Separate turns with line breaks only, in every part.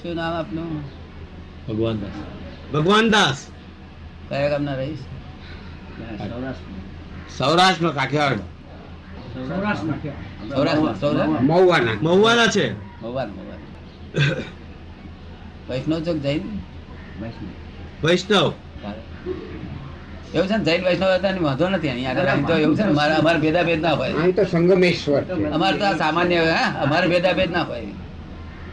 શું નામ આપનું?
ભગવાન દાસ.
ભગવાન દાસ.
કયા ગામના રહીશ?
સૌરાષ્ટ્ર કાઠિયાવાડ
વૈષ્ણવ ચોક જૈન?
વૈષ્ણવ.
એવું છે ને જૈન વૈષ્ણવ હતા ને વાંધો નથી અહીંયા આગળ. તો એવું છે ને મારા અમારે ભેદા ભેદ ના હોય.
અહીં તો સંગમેશ્વર
અમારે તો સામાન્ય હા. અમારે ભેદા ભેદ ના હોય.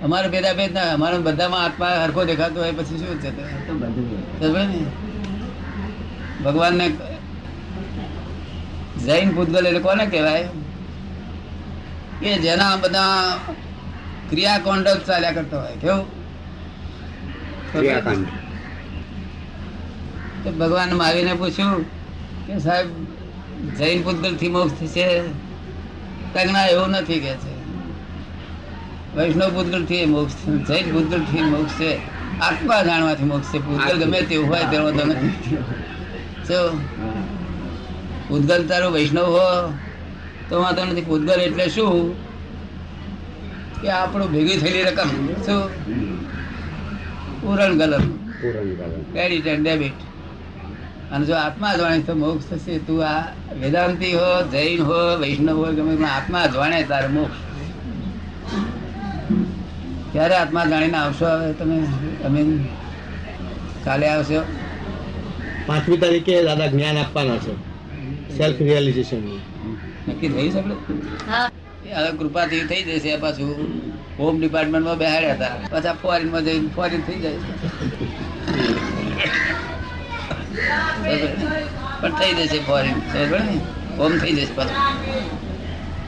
અમારે ભેદા ભેદ ના અમારા બધામાં આત્મા હરખો દેખાતો હોય પછી શું છે? ભગવાનને જૈન ભૂતગલ એટલે કોને કહેવાય? કે જેના બધા ક્રિયા કોન્ડક્ટ ચાલ્યા કરતો હોય કેવું? તો ભગવાન આવીને પૂછ્યું કે સાહેબ જૈન ભૂતગલથી મોક્ષ છે કંઈક ના એવું નથી કે છે. વૈષ્ણવ પૂતગલથી મોક્ષ છે. જૈન પૂતગલથી મોક્ષ છે. આત્મા જાણવાથી મોક્ષ છે. ભૂતગળ ગમે તેવું હોય તેનો તમે નથી. શું પૂતગલ તારો વૈષ્ણવ હો તો વાંધો નથી. પૂતગલ એટલે શું? કે આપણું ભેગી થયેલી રકમ. શું પૂરણ ગલન ક્રેડિટ એન્ડ ડેબિટ અને જો આત્મા જાણે તો મોક્ષ થશે. તું આ વેદાંતિ હો જૈન હો વૈષ્ણવ હો ગમે આત્મા જાણે તારે મોક્ષ. ક્યારે આત્મા જાણીને આવશો હવે તમે? તમે કાલે આવશો.
પાંચમી તારીખે દાદા જ્ઞાન આપવાના છે. સેલ્ફ રિયલાઇઝેશન
નક્કી થઈ શકે એ હવે કૃપાથી થઈ જશે પાછું. હોમ ડિપાર્ટમેન્ટમાં બેહાડ્યા હતા. પાછા ફોરેનમાં જઈને ફોરેન થઈ જાય. પણ થઈ જશે ફોરેન બરાબર ને? હોમ થઈ જશે પાછું.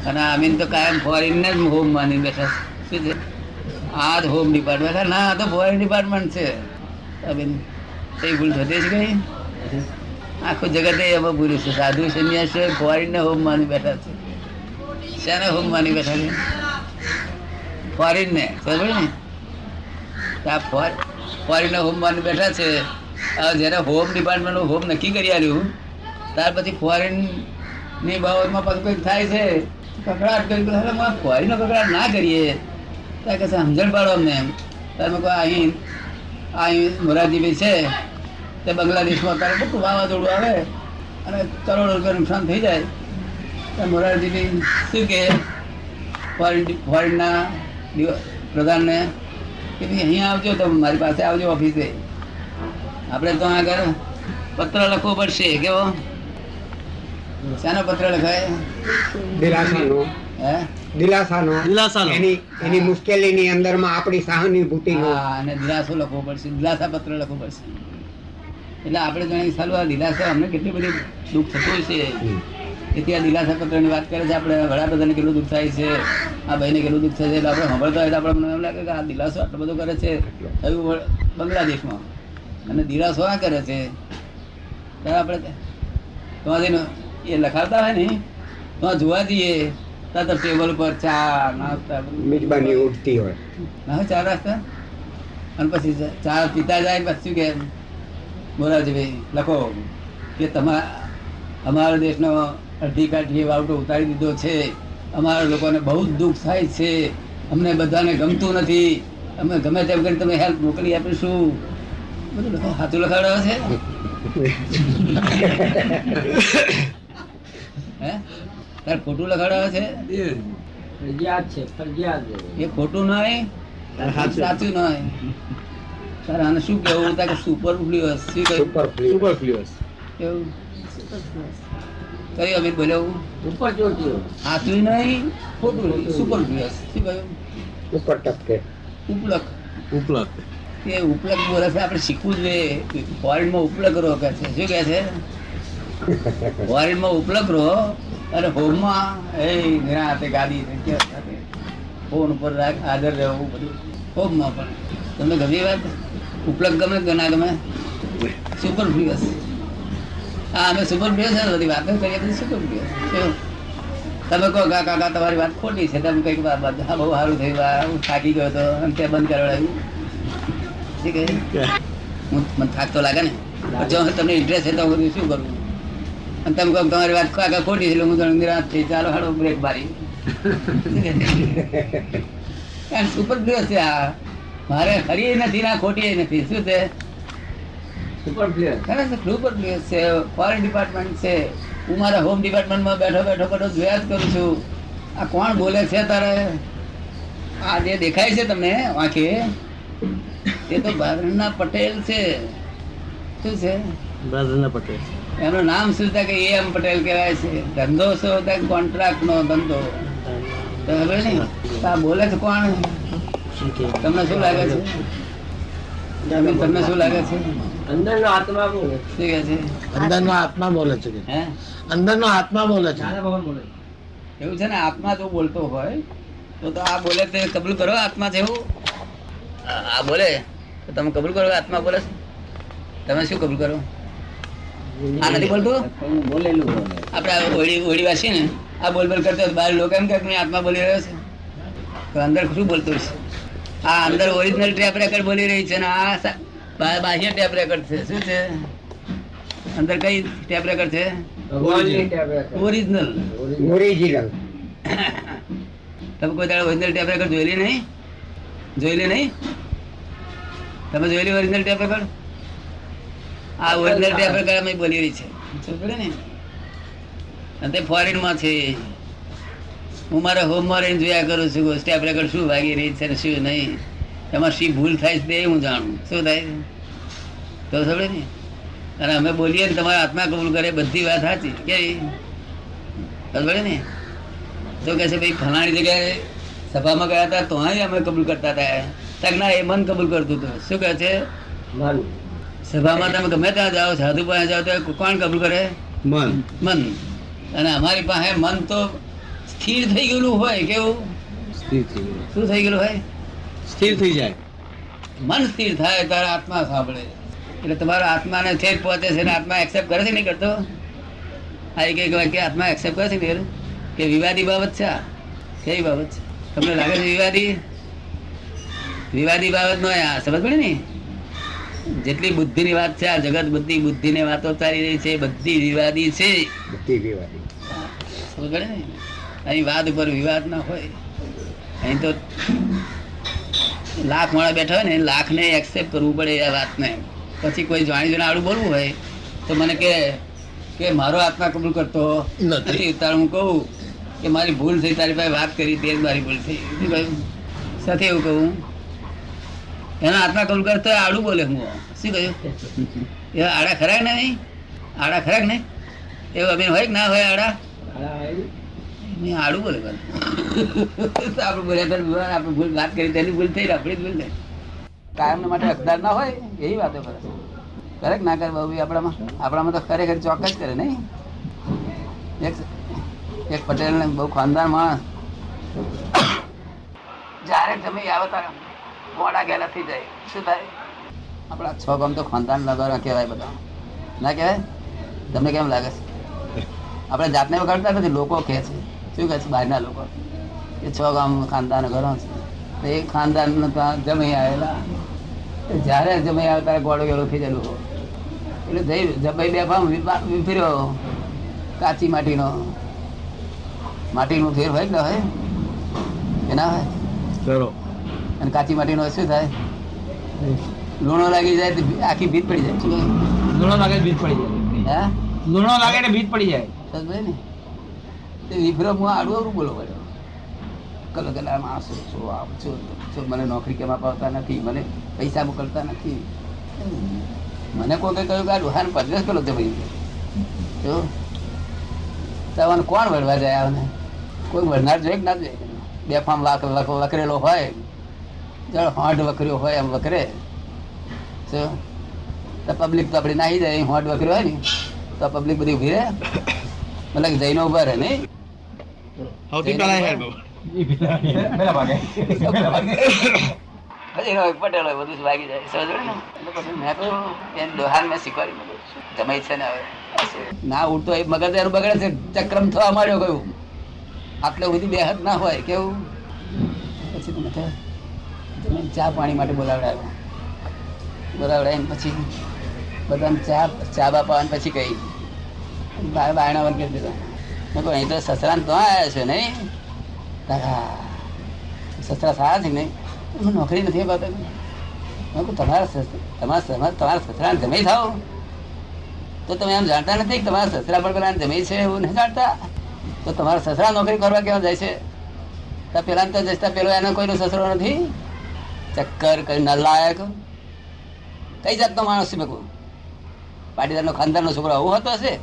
અને આમીન તો કાયમ ફોરેન ને જ હોમ માની બેઠા શું છે? આ જ હોમ ડિપાર્ટમેન્ટ ના, આ તો ફોરેન ડિપાર્ટમેન્ટ છે. અમીન કઈ ભૂલ થતી છે કઈ? આખું જગતે એમાં ભૂલ્યું છે સાધુ સંન્યાસીઓ છે ને હોમ માની બેઠા છે. શેને હોમ માની બેઠા છે? ફોરેન ને બરાબર ને? આ ફોર ફોરેન હોમ માની બેઠા છે. જ્યારે હોમ ડિપાર્ટમેન્ટનું હોમ નક્કી કરી આવ્યું ત્યાર પછી ફોરેનની બાબતમાં પછી કંઈક થાય છે. કકડાટ કરી ફોરેનનો કકડાટ ના કરીએ. કે છે, સમજણ પાડો અમને એમ. તમે કહો અહીં અહીં મોરારજીભાઈ છે. તે બાંગ્લાદેશમાં અત્યારે બધું વાવાઝોડું આવે અને કરોડો રૂપિયા નુકસાન થઈ જાય. તો મોરારજીભાઈ શું કે ફોરેન ફોરેનના પ્રધાનને કે ભાઈ અહીંયા આવજો તમે મારી પાસે આવજો ઓફિસે. આપણે તો આગળ પત્ર લખવો પડશે કેવો? શાનો પત્ર લખાય.
દિલાસાનો
હે?
દિલાસાનો. એની એની મુશ્કેલીની અંદરમાં આપણી સહાનુભૂતિનો
હા અને દિલાસો લખવો પડશે. દિલાસા પત્ર લખવો પડશે. એટલે આપણે જાણીએ સારું આ દિલાસા અમને કેટલી બધી દુઃખ થતું છે. તેથી આ દિલાસા પત્રની વાત કરે છે. આપણે વડાપ્રધાનને કેટલું દુઃખ થાય છે. આ ભાઈને કેટલું દુઃખ થાય છે. એટલે આપણે સાંભળતા હોય તો આપણે મને એમ લાગે કે આ દિલાસો આટલો બધો કરે છે. થયું બાંગ્લાદેશમાં. અને દિલાસો આ કરે છે? ત્યારે આપણે તમારે એ લખાવતા હોય ને? તો જોવા જઈએ. ત્યાં તો ટેબલ પર ચા નાસ્તા બધું.
મિજબાની ઉઠતી હોય.
ના ચા નાસ્તા. અને પછી ચા- પીતા જાય પછી શું કે ભાઈ લખો કે તમારા અમારા દેશનો અડધી કાઠી વાવટો ઉતારી દીધો છે. અમારા લોકોને બહુ જ દુઃખ થાય છે. અમને બધાને ગમતું નથી. અમે ગમે તેમ કરી તમે હેલ્પ મોકલી આપીશું. બધું લખો. સાચું લખાડ્યો છે? હે? તારે ખોટું લખાડવા છે? એ ખોટું ના હોય?
સાચું.
ના હોય? તારે આને શું કેવું કે સુપર કહ્યું?
સુપર ફ્લી
કેવું કઈ
કેવું બોલ્યો? ઉપર ચોટ્યો સાચું નહીં. ખોટું સુપર ફ્લુઅસ શું કહ્યું?
ઉપર ટપકે
ઉપલક.
ઉપલક.
એ ઉપલક બોલે છે આપણે શીખવું જ જોઈએ. ફોરેનમાં ઉપલક રહો કે છે. શું કહે છે? ફોરેનમાં ઉપલક રહો. અને હોમમાં એ નિરાતે ગાડી કે ફોન ઉપર રાખ હાજર રહેવું બધું. હોમમાં પણ. તમને ગમી વાત ઉપલબ્ધ ગમે કે ના ગમે? સુપર ફ્લુઅસ હા અમે સુપર ફ્લુઅસ જ બધી વાતો કરીએ બધી સુપર ફ્લુઅસ કેવું? તમે કહો કા કાકા તમારી વાત ખોટી છે. તમે કંઈક હા બહુ સારું થયું હું થાકી ગયો હતો. અને તે બંધ કરાવડાવ્યું ઠીક છે? હું મને થાક તો લાગે ને. જો તમને ઇન્ટરેસ્ટ છે તો હું શું કરું? અને તમે કહો તમારી વાત કાકા ખોટી છે એટલે હું તો નિરાશ થઈ ચાલો હાડો બ્રેક મારી. કારણ સુપર દિવસ છે આ. મારે ખરી નથી ના ખોટી નથી. શું છે?
સુપર
સુપર પ્લેસ છે ફોરેન ડિપાર્ટમેન્ટ છે. હું મારા હોમ ડિપાર્ટમેન્ટમાં બેઠો બેઠો બધો જોયા જ કરું છું. આ કોણ બોલે છે તારે? આ જે દેખાય છે તમને આંખે એ તો ભાદરના પટેલ છે. શું છે?
બ્રધરના પટેલ.
એનું નામ શું થાય કે એ એમ પટેલ કહેવાય છે. ધંધો શું હતો કોન્ટ્રાક્ટ નો ધંધો. તો હવે ને? આ બોલે છે કોણ? તમને શું લાગે છે? તમને તમને શું લાગે છે?
અંદરનો આત્મા બોલે
શું કહે છે?
અંદરનો આત્મા બોલે છે
હે?
અંદરનો આત્મા બોલે છે.
એવું છે ને? આત્મા જો બોલતો હોય તો તો આ બોલે તે કબૂલ કરો આત્મા છે એવું આ બોલે? તો તમે કબૂલ કરો આત્મા બોલે છે? તમે શું કબૂલ કરો? આ નથી બોલતું
બોલેલું બોલે.
આપણે આ ઓળી ઓળી વાસી ને આ બોલ બોલ કરતો બહાર લોકો એમ કહે કે આત્મા બોલી રહ્યો છે. તો અંદર શું બોલતો છે આ અંદર ઓરિજિનલ ટેપ રેકર્ડ બોલી રહી છે ને આ બાહ્ય ટેપ રેકર્ડ છે. શું છે? અંદર કઈ ટેપ રેકર્ડ છે? ઓરિજિનલ
ઓરિજિનલ
તમે કોઈ દાડો ઓરિજિનલ ટેપ રેકર્ડ જોયેલી નહીં? જોયેલી નહીં? તમે જોયેલી ઓરિજિનલ ટેપ રેકર્ડ આ ઓરિજિનલ ટેપ રેકર્ડ અમે બોલી રહી છે. સમજ ને અને તે ફોરેનમાં છે. હું મારા હોમમાં રહીને જોયા કરું છું સ્ટેપ ટેપ રેકર્ડ શું ભાગી રહી છે ને શું નહીં. એમાં શી ભૂલ થાય છે તે હું જાણું. શું થાય છે? તો સમજે ને અને અમે બોલીએ ને તમારા આત્મા કબૂલ કરે બધી વાત સાચી. કે સમજે ને તો કહે છે ભાઈ ફલાણી જગ્યાએ સભામાં ગયા હતા તો અમે કબૂલ કરતા હતા. ત્યાં ના એ મન કબૂલ કરતું હતું. શું કહે છે?
મન
સભામાં તમે ગમે ત્યાં જાઓ સાધુ પાસે જાઓ તો કોણ કબૂલ કરે?
મન.
મન. અને અમારી પાસે મન તો સ્થિર થઈ ગયેલું હોય કેવું?
સ્થિર થઈ ગયું
શું થઈ ગયેલું હોય?
સ્થિર થઈ જાય.
મન સ્થિર થાય ત્યારે આત્મા સાંભળે. એટલે તમારો આત્માને ઠેર પહોંચે છે ને આત્મા એક્સેપ્ટ કરે છે નહીં કરતો? આ એક એક વાક્ય આત્મા એક્સેપ્ટ કરે છે ને કે વિવાદી બાબત છે આ? કઈ બાબત છે? તમને લાગે છે વિવાદી? વિવાદી બાબત નો આ સમજ પડે ને? જેટલી બુદ્ધિની વાત છે આ જગત બધી બુદ્ધિની વાતો ચાલી રહી છે બધી વિવાદી છે.
બધી વિવાદી.
સમજ ને? અહીં વાદ ઉપર વિવાદ ના હોય. અહીં તો લાખ માળા બેઠા હોય ને લાખને એક્સેપ્ટ કરવું પડે આ વાતને. પછી કોઈ જાણી જોઈને આડું બોલવું હોય તો મને કે કે મારો આત્મા કબૂલ કરતો.
નથી.
તારે હું કહું કે મારી ભૂલ થઈ તારી પાસે વાત કરી તે મારી ભૂલ થઈ. સાથે એવું કહું. એના આત્મા કબૂલ કરે તો આડું બોલે હું. શું કહ્યું? એ આડા ખરા ને નહીં? આડા ખરા કે નહીં? એવું અમીન હોય કે ના હોય આડા? આડું બોલે આપણે બોલ્યા આપણે ભૂલ વાત કરી, તેની ભૂલ થઈ, આપણી જ ભૂલ થઈ. કાયમ માટે હકદાર ના હોય, એવી વાતો કરે. કરે ના કરે બાબુ આપણામાં આપણામાં તો ખરેખર ચોક્કસ કરે, નહીં? એક એક પટેલ બહુ ખાનદાર માણસ. જ્યારે તમે આવો ત્યારે મોડા ગયેલા થઈ જાય. શું થાય? આપણા છ ગામ તો ખાનદાન નગર કહેવાય બધા. ના કહેવાય? તમને કેમ લાગે છે? આપણે જાતને વગાડતા નથી લોકો કહે છે. શું કહે છે? બહારના લોકો. એ છ ગામ ખાનદાન ઘરો છે. એ ખાનદાન ત્યાં જમી આવેલા. જ્યારે જમી આવે ત્યારે ગોળો ગેળો થઈ જાય લોકો. એટલે જઈ જમાઈ બે ફામ વિફર્યો. કાચી માટીનો. માટીનું ફેર હોય કે ના હોય? એના ના હોય?
કરો
અને કાચી માટીનો શું થાય? લૂણો લાગી જાય તો આખી ભીત પડી જાય.
લૂણો લાગે ભીત પડી જાય.
હે?
લૂણો લાગે ને ભીત પડી જાય.
સમજાય ને? તે વિભ્રમ હું આડું આવડું બોલો. પડ્યો કલો કલા માણસો છો આમ છો છો. મને નોકરી કેમ અપાવતા નથી? મને પૈસા મોકલતા નથી? મને કોઈ કહ્યું કે આ ડોહાને પરદેશ કરો તે ભાઈ. જો. તમને કોણ વળવા જાય આવને કોઈ વળનાર જોઈએ કે ના જોઈએ બે ફામ લાખ લખ લખરેલો હોય. જળ હોંઠ વકર્યો હોય એમ વકરે તો પબ્લિક તો આપણે નાહી જાય હોંઠ વકર્યો હોય ને તો પબ્લિક બધી ઊભી રહે. મતલબ જઈને ઊભા રહે નહીં?
ભાગે.
પટેલ હોય બધું જ વાગી જાય. સમજ ને? મેં કહ્યું એને દોહાન મેં શીખવાડી મળ્યું જમાઈ છે ને હવે? ના ઉડતો એ મગજ એનું બગડે છે. ચક્રમ થવા માંડ્યો કયું આટલે સુધી બે ના હોય કેવું? પછી તો તમે ચા પાણી માટે બોલાવડાવ્યો. બોલાવડાવીને પછી બધાને ચા ચા બાપા અને પછી કહી. બાયણા બંધ કરી દીધો. મેં કહું અહીં તો સસરાને તો આવ્યા છે નહીં? તારા સસરા સારા છે નહીં. હું નોકરી નથી પાતો મેં કહું તમારા તમારા તમારા સસરાને જમી થાવ. તો તમે એમ જાણતા નથી કે તમારા સસરા પણ પેલા જમી છે એવું નહીં જાણતા? તો તમારા સસરા નોકરી કરવા કેવા જાય છે? તો પેલા તો જતા પેલો એનો કોઈનો સસરો નથી. ચક્કર કઈ નલાયક કઈ જાતનો માણસ છે મેં પાટીદારનો ખાનદારનો છોકરો આવું હતો હશે?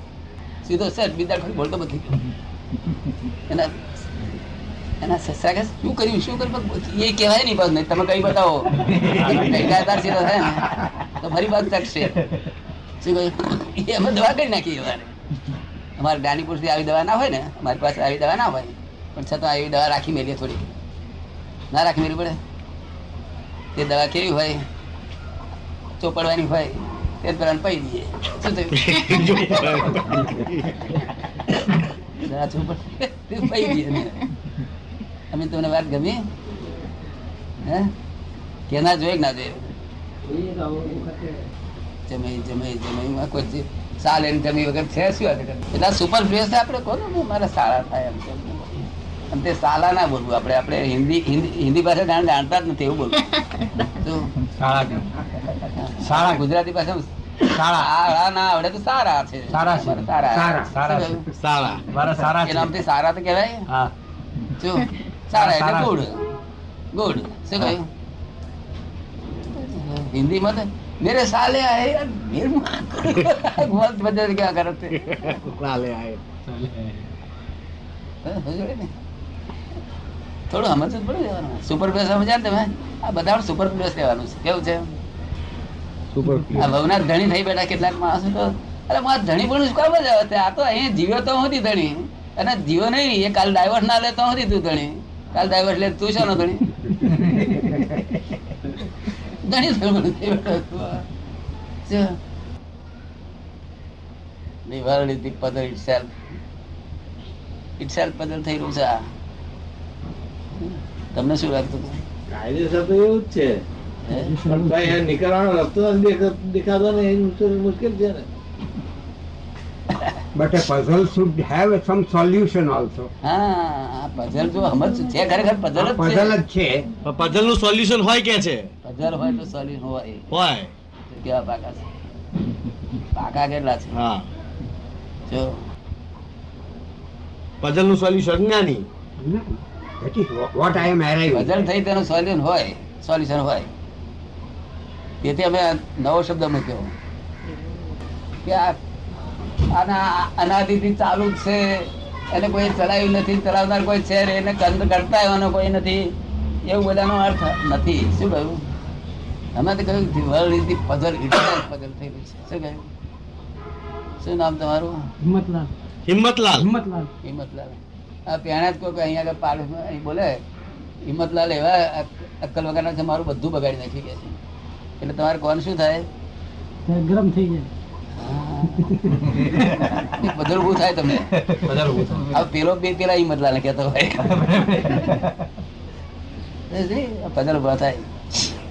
સીધો સર, બીજા કોઈ બોલતો નથી. એના એના સસરા કે શું કર્યું? શું કર્યું? એ કહેવાય નહીં બસ નહીં તમે કઈ બતાવો? કઈ કાયદાર સીધો થાય ને? તો ફરી બાદ ચકશે શું કહ્યું એ અમે દવા કરી નાખી અમારે. અમારે ડાનીપુરથી આવી દવા ના હોય ને, અમારી પાસે આવી દવા ના હોય. પણ છતાં આવી દવા રાખી મેલીએ થોડી ના રાખી મેળવી પડે. તે દવા કેવી હોય ચોપડવાની હોય, તે પેલા પૈ દઈએ. શું થયું? દવા ચોપડ પૈ દઈએ અમે તમને વાત ગમી? હે? કે ના જોઈએ ના જોઈએ જમાઈ જમાઈ જમાઈ કોઈ ચાલે જમી વગર છે શું? એટલે સુપર ફ્રેશ આપણે કહો મારા સારા થાય એમ તે સાલા ના બોલવું. આપણે આપણે હિન્દી હિન્દી ભાષા જાણતા જ નથી એવું બોલવું. સારા ગુજરાતી ભાષા
સારા.
તો સારા છે.
સારા
ગુડ. ગુડ. શું કહ્યું? હિન્દીમાં તો मेरे साले आए यार मेरे बहुत થોડું સમજવું પડે લેવાનું સુપર પ્લસ સમજ્યા ને તમે આ બધા સુપર પ્લસ લેવાનું છે. કેવું છે?
સુપર
આ ભવનાથ ધણી થઈ બેઠા કેટલાક માણસો તો અરે મારા ધણી પણ કામ જ આવે આ તો અહીં જીવ્યો તો હતી ધણી. અને જીવો નહીં એ કાલ ડાયવર્સ ના લે તો હતી તું ધણી. કાલ ડાયવર્સ લે તું શાનો ધણી? ધણી શું? The world is the puzzle itself. Itself puzzle થઈ રહ્યું છે આ. તમને શું લાગતું હતું?
કાયદેસર તો એવું જ છે. ભાઈ નીકળવાનો રસ્તો દેખાતો ને એ મુશ્કેલ- મુશ્કેલ છે ને.
But a puzzle should have some solution also.
હા પઝલ જો સમજ છે ખરેખર પઝલ જ
Puzzle જ છે.
પઝલનું સોલ્યુશન હોય કે છે?
પઝલ હોય તો સોલ્યુશન હોય.
હોય.
કેવા પાકા છે? પાકા કેટલા છે?
હા.
જો.
પઝલનું સોલ્યુશન જ્ઞાની.
That is wha- what I am arriving.
થઈ તેનું સોલ્યુશન હોય સોલ્યુશન હોય. તેથી અમે નવો શબ્દ મૂક્યો કે આ આના અનાદિથી ચાલુ જ છે એને કોઈ ચલાવ્યું નથી ચલાવનાર કોઈ છે એને કંદ કરતા એવાનો કોઈ નથી. એવું બધાનો અર્થ નથી. શું કહ્યું? અમે તો કહ્યું world is the puzzle itself puzzle થઈ ગયું છે. શું કહ્યું? શું નામ તમારું?
હિંમતલાલ.
હિંમતલાલ.
હિંમતલાલ.
હિંમતલાલ. આ પહેણા જ કોઈ અહીંયા આગળ પાડું અહીં બોલે હિંમતલાલ એવા અક્કલ વગરના છે મારું બધું બગાડી નાખી ગયા છે. એટલે તમારે કોણ શું થાય?
ગરમ થઈ જાય.
બધું થાય તમને?
બધા ઊભું થાય.
હવે પેલો બે પેલા હિંમતલાલ કહેતો હોય. પદલ ઊભા થાય.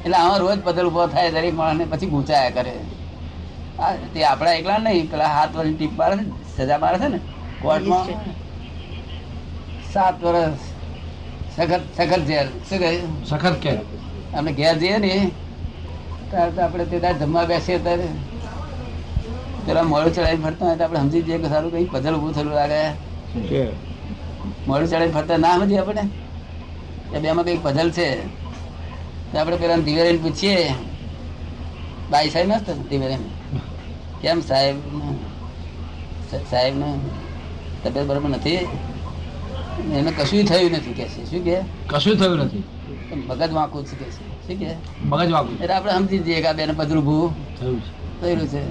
એટલે આમાં રોજ પદલ ઊભો થાય દરેક માણસને પછી ગુંચાયા કરે. આ તે આપણા એકલા નહીં પેલા હાથ વાળી ટીપ મારે ને, સજા મારે છે ને કોર્ટમાં સાત વર્ષ સખત સખત જેલ. શું કહ્યું
સખત કે
આપણે ઘેર જઈએ ને ત્યારે તો આપણે તે દાડે જમવા બેસીએ ત્યારે. પેલા મોડું ચડાવીને ફરતા હોય તો આપણે સમજી જઈએ કે સારું કઈ પધલ ઊભું થયેલું લાગે. મોડું ચડાવી ફરતા ના સમજીએ આપણે. કે બે માં કઈ પધલ છે. તો આપણે પેલા દિવેરીને પૂછીએ. બાઈ સાહેબ નતો દિવેરીન કેમ સાહેબ સાહેબ ને? તબિયત બરાબર નથી? એને કશું થયું નથી કે છે. શું કે?
કશું થયું નથી.
મગજ વાંકું છે કે છે. શું કે?
મગજ વાંકું
એટલે આપણે સમજી જઈએ કે આ બેને પધરું ભૂ
થયું છે.
થયેલું છે.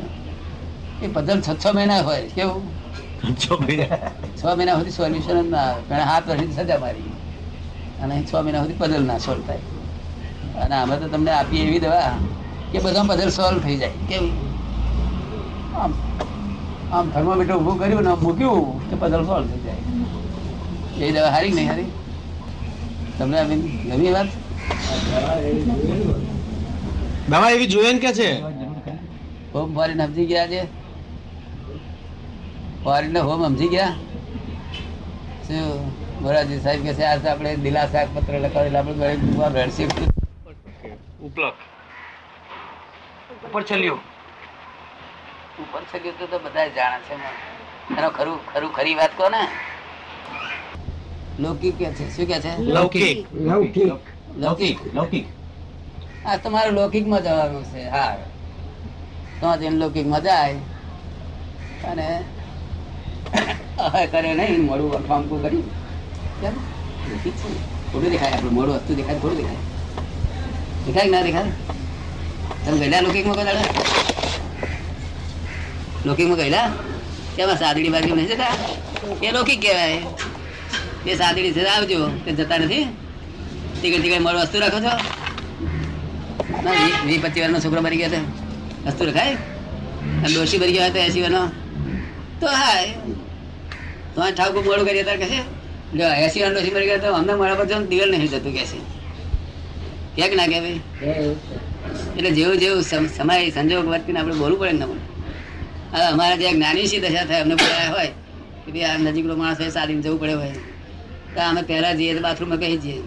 એ પદલ છ છ મહિના હોય કેવું? છ મહિના. સુધી સોલ્યુશન જ ના આવે. પણ હાથ વર્ષની સજા મારી. અને છ મહિના સુધી પદલ ના સોલ્વ થાય. અને અમે તો તમને આપીએ એવી દવા કે બધા પદલ સોલ્વ થઈ જાય. કેવું? આમ આમ થર્મોમીટર ઊભું કર્યું ને મૂક્યું કે પદલ સોલ્વ થઈ એ દવા હારી નહીં હારી? તમને આ ગમી વાત?
દવા એવી જોઈએ કે છે?
હોમ ફોરીને સમજી ગયા છે. ફોરીને હોમ સમજી ગયા. શું? મોરારજી સાહેબ કે છે આ તો આપણે દિલાસા પત્ર લખાવેલા આપણે ગળે રડશી
ઉપલક. ઉપર ચલ્યો
ઉપર ચલ્યો તો બધા જાણે છે. એનો ખરું ખરું ખરી વાત કહો ને લૌકિક કે છે? શું કે છે?
લૌકિક.
લૌકિક.
લૌકિક.
લૌકિક.
આ તમારે લૌકિકમાં જવાનું છે. હા. તો જઈને લૌકિકમાં જાય. અને કરે નહીં મોડું વખવામકું કરી. કેમ લૌકિક છે. થોડું દેખાય આપણું મોડું વસ્તુ દેખાય થોડું દેખાય. દેખાય કે ના દેખાય? તમે ગયેલા લૌકિકમાં કદાડે લૌકિકમાં ગયેલા? કેમાં સાદડી બાજુ નહીં જતા? એ લૌકિક કહેવાય. એ સાદડી છે, આવજો. તે જતા નથી? ટિકિટ ટિકિટ મળો વસ્તુ રાખો છો? વી- પચીસ વર્ષનો છોકરો મરી ગયો તો વસ્તુ રખાય? અને ડોશી મરી ગયો હોય તો એસી વર્ષનો તો હા તો આ ઠાકુર મોડું કરીએ ત્યારે કહેશે જો એસી વર્ષ ડોશી મરી ગયો તો અમને મળવા પર દિવાલ નહીં જતું કહેશે. ક્યાંક ના કે ભાઈ એટલે જેવું જેવું સમ- સમય, સંજોગ વર્તીને આપણે બોલવું પડે ને હવે અમારા જે જ્ઞાની છે દશા થાય, અમને બોલાયા હોય કે ભાઈ આ નજીકનો માણસ હોય સારીને જવું પડે હોય. અમે પહેલા જઈએ તો બાથરૂમમાં બેસી જઈએ.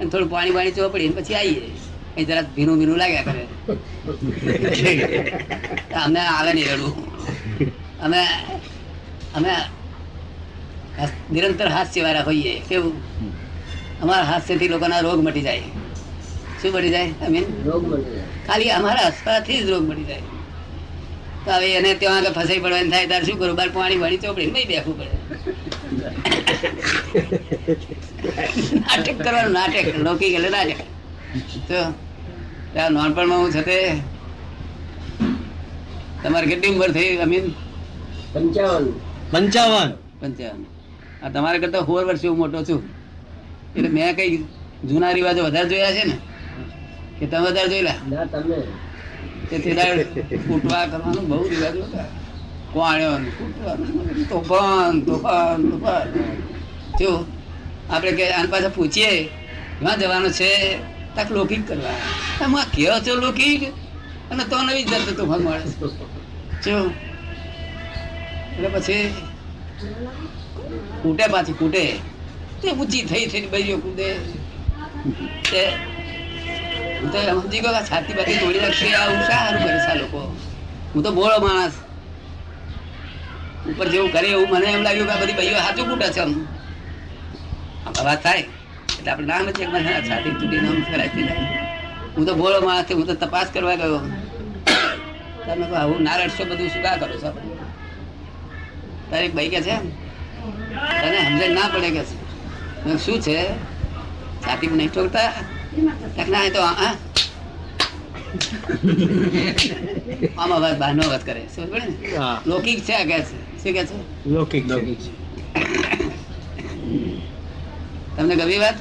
અને થોડું પાણી પાણી ચોપડી પછી આવીએ. અહીં જરા ભીનું ભીનું લાગ્યા કરે. અમને આવે નહીં રડવું. અમે અમે નિરંતર હાસ્યવાળા હોઈએ. કેવું? અમારા હાસ્યથી લોકોના રોગ મટી જાય. શું મટી જાય? I જાય. ખાલી અમારા હસવાથી જ રોગ મટી જાય. તો હવે એને ત્યાં આગળ ફસાઈ પડવાનું થાય ત્યારે શું કરું બાર પાણી પાણી ચોપડી નહીં બેસવું પડે. નાટક કરવાનું નાટક. લૌકિક એટલે નાટક તો ત્યાં નાનપણમાં હું છતે તમારે કેટલી ઉંમર થઈ અમીન?
પંચાવન.
પંચાવન. આ તમારા કરતા સોળ વર્ષે હું મોટો છું. એટલે મેં કઈ જૂના રિવાજો વધારે જોયા છે ને? કે તમે વધારે જોયેલા? તેથી કૂટવા કરવાનું બહુ રિવાજો હતા કોણ્યો તોફાન તોફાન તોફાન જો, આપણે કે આની પાછા પૂછીએ ક્યાં જવાનું છે, તાક લોકિંગ કરવા. એમાં કહો છો લૌકિક અને તો નવી જતો તોફાન મળે. જો, એટલે પછી કૂટે પાછી, કૂટે. તે ઊંચી થઈ થઈ ભાઈઓ કૂદે. તે, હું તો સમજી ગયો છાતી બાતી તોડી નાખશે આવું સારું કરે છે લોકો. હું તો બોળો માણસ. ઉપર જેવું કરે એવું મને એમ લાગ્યું કે આ બધી ભાઈઓ સાચું કૂટે છે આમ વાત થાય. એટલે આપણે નામ છે મને છાતી તૂટી નામ કરાય હું તો બોલો માણસ હું તો તપાસ કરવા ગયો. તમે કહો આવું ના રડશો બધું શું કા કરો છો? તારે ભાઈ કે છે તને સમજણ ના પડે કે છે શું છે? છાતી નહીં ઠોકતા? ના તો હા? આમ અવાજ બહારનો અવાજ કરે. સમજ પડે ને? લૌકિક છે આ કે છે? શું કે છે.
લૌકિક
તમને ગમી વાત?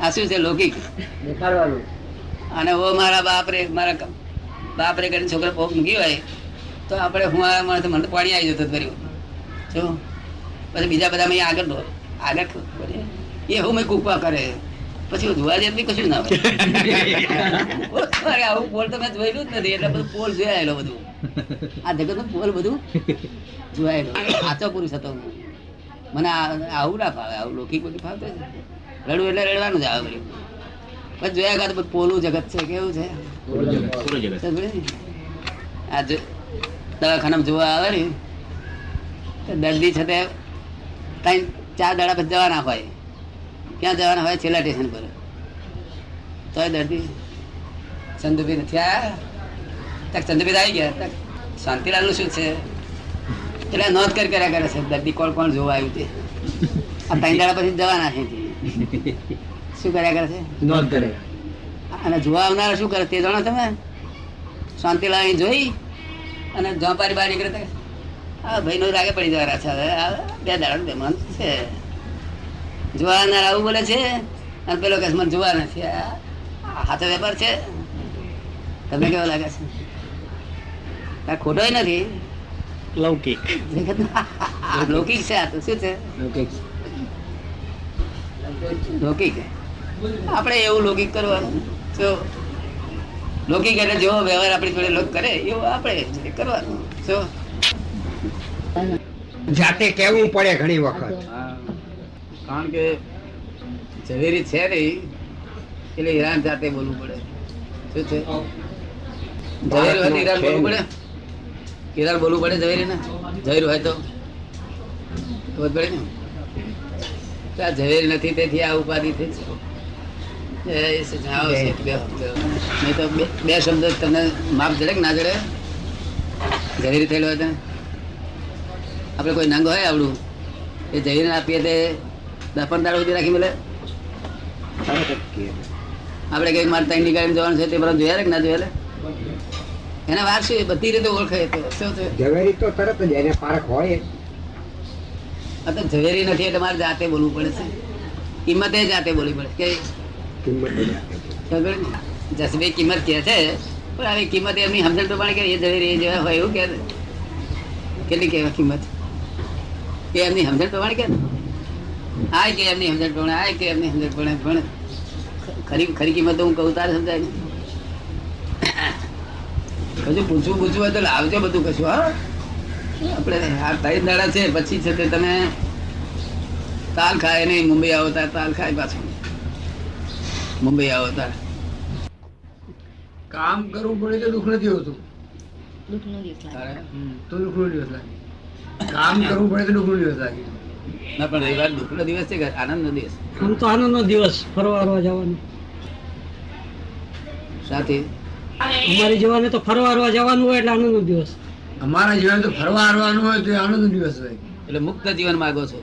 આ શું છે લૌકિક? અને ઓ મારા બાપ રે મારા બાપરે બાપ રે કરીને છોકરા પોક મૂકી હોય તો આપણે હું આ માણસ મને તો પાણી આવી જતો કર્યું જો. પછી બીજા બધા મેં આગળ દો આગળ. એ હું મેં કૂકવા કરે. પછી જોવા જેટલી કશું ના હોય. આવું પોલ તો મેં જોયેલું જ નથી એટલે બધું પોલ જોયાયેલો બધું. આ જગત પોલ બધું જોયાયેલો સાચો પુરુષ હતો. મને આવું ના ફાવે આવું લૌકિક બધું ફાવતું. રડવું એટલે રડવાનું જ આવે બધું પછી જોયા કાં તો બધું પોલું જગત છે કેવું છે? આ દવાખાનામાં જોવા આવે ને દર્દી છે તે ત્રણ ચાર દાડા પછી જવાના હોય ક્યાં જવાના હોય છેલ્લા સ્ટેશન પર? તોય દર્દી ચંદુભી નથી આવ્યા તક ચંદુભાઈ આવી ગયા તક શાંતિલાલનું શું છે? એટલે નોંધ કરી કર્યા કરે છે દર્દી કોણ કોણ જોવા આવ્યું તે આ ત્રણ દાડા પછી જવાના છે શું કર્યા કરે છે?
નોંધ કરે.
અને જોવા આવનારા શું કરે? તે જાણો તમે? શાંતિલાલ અહીં જોઈ અને જોપારી બહાર નીકળે તો આ ભાઈ નો રાગે પડી જવાના છે હવે. આ બે દાડા મહેમાન છે? જોવા આવનાર આવું બોલે છે? અને પેલો કે મને જોવા નથી. આ આ હાથો વેપાર છે? તમને કેવો લાગે છે? આ ખોટો નથી.
લૌકિક.
આ લૌકિક છે આ તો શું છે? લૌકિક. આપણે એવું લૌકિક કરવાનું. જો લૌકિક એટલે જેવો વ્યવહાર આપણી જોડે લોક કરે એવો આપણે કરવાનું. જો.
જાતે કહેવું પડે ઘણી વખત.
કારણ કે ઝવેરી છે નહીં એટલે હેરાન જાતે બોલવું પડે. શું છે? ઝવેરી હોય તો બોલવું પડે? હીરાને બોલવું પડે ઝવેરી ને ઝવેરી હોય તો? ખબર પડે ને? આ ઝવેરી નથી તેથી આ ઉપાધિ થઈ છે. તો બે- શબ્દ તમને માપ જડે કે ના જડે? ઝવેરી થયેલો હોય તો? આપણે કોઈ નંગ હોય આવડું? એ ઝવેરીને આપીએ તે દસ પંદર સુધી રાખી મળે? આપણે કઈ મારે ત્યાં નીકળી જવાનું છે તે બધા જોયા કે ના જોયા લે? એના વાર શું બધી રીતે ઓળખે
ઝવેરી તો તરત જ એને પારખ હોય.
આ તો ઝવેરી નથી એટલે મારે જાતે બોલવું પડે છે. કિંમતે જાતે બોલવી પડે. કે
કિંમત જ આપે.
ખબર ને? જસભાઈ કિંમત કે છે પણ આવી કિંમત એમની સમજણ પ્રમાણે કે એ ઝવેરી એ જેવા હોય એવું કે કેટલી કેવા કિંમત? એ એમની સમજણ પ્રમાણે કે આ કે એમની સમજણ પ્રમાણે આ કે એમની સમજણ પ્રમાણે પણ ખરી ખરી કિંમત હું કહું તારે સમજાય ને કશું પૂછવું પૂછવું હોય તો લાવજો બધું કશું હા? આપણે આ ત્રણ દાડા છે પછી છે તે તમે તાલ ખાય નહીં મુંબઈ આવો તાર તાલ ખાય પાછું. મુંબઈ આવો તાર.
કામ કરવું પડે તો દુઃખ નથી હોતું.
તારે?
તો દુઃખ નો દિવસ લાગે. કામ કરવું પડે તો દુઃખ નો દિવસ લાગે.
ના પણ રવિવાર દુઃખનો દિવસ છે કે આનંદનો દિવસ?
આમ તો આનંદનો દિવસ ફરવા હરવા જવાનું.
સાથે?
અમારી જવાને તો ફરવા હરવા જવાનું હોય એટલે આનંદનો દિવસ.
અમારા જીવન તો ફરવા હરવાનું હોય તો એ આનંદ દિવસ હોય.
એટલે મુક્ત જીવન માંગો છો?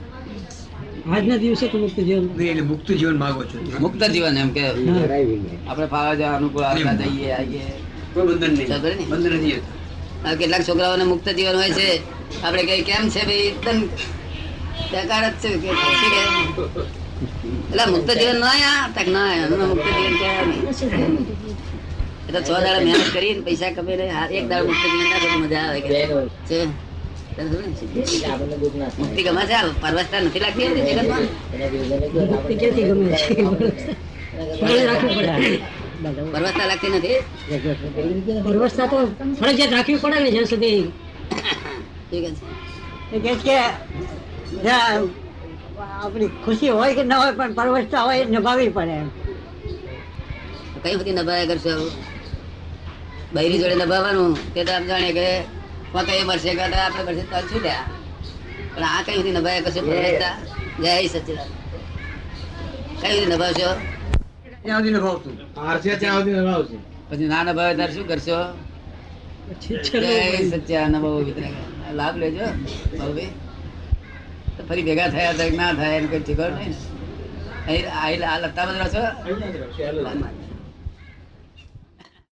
આજના દિવસે તો મુક્ત જીવન.
નહીં, એટલે મુક્ત જીવન માંગો છો.
મુક્ત જીવન એમ કે. આપણે ફાવા જવા અનુકૂળ આવતા જઈએ આવીએ.
કોઈ બંધન નહીં.
ને?
બંધન નથી
કેટલાક છોકરાઓને મુક્ત જીવન હોય છે. આપણે કઈ કેમ છે ભાઈ? એકદમ બેકાર જ છે કે એટલે મુક્ત જીવન ના આયા તક ના આયા મુક્ત જીવન કહેવાય નહીં એટલે છ દાડા મહેનત કરીને પૈસા કમાઈને આ એક દાડો મુક્ત જીવન ના તો મજા આવે કે ને? મુક્તિ ગમે છે? પરવસતા નથી લાગતી જગતમાં?
મુક્તિ ક્યાંથી ગમે છે? ફરજ રાખવી પડે.
પરવસતા લાગતી નથી?
વ્યવસ્થા તો ફરજિયાત રાખવી પડે ને જ્યાં સુધી
ઠીક છે.
કે છે જ્યાં આપણી ખુશી હોય કે ન હોય પણ પરવસતા હોય નિભાવવી પડે એમ.
કઈ બધી નભાયા કરશો? બૈરી જોડે નભાવવાનું તે તો આપ જાણે કે કઈ મળશે કે આપણે મળશે તો છૂટ્યા. પણ આ કઈ બધી નભાયા કરશો પરવસતા જય સચિદાન કઈ બધી નભાવશો?
ત્યાં સુધી નભાવતું
આરસે ત્યાં સુધી નભાવશે.
પછી ના નભાવે ત્યારે શું કરશો? જય સચ્ચા નભાવો લાભ લેજો તો ફરી ભેગા થયા ના થાય એમ કઈ ઠીક નહીં આ લતા બધા છો?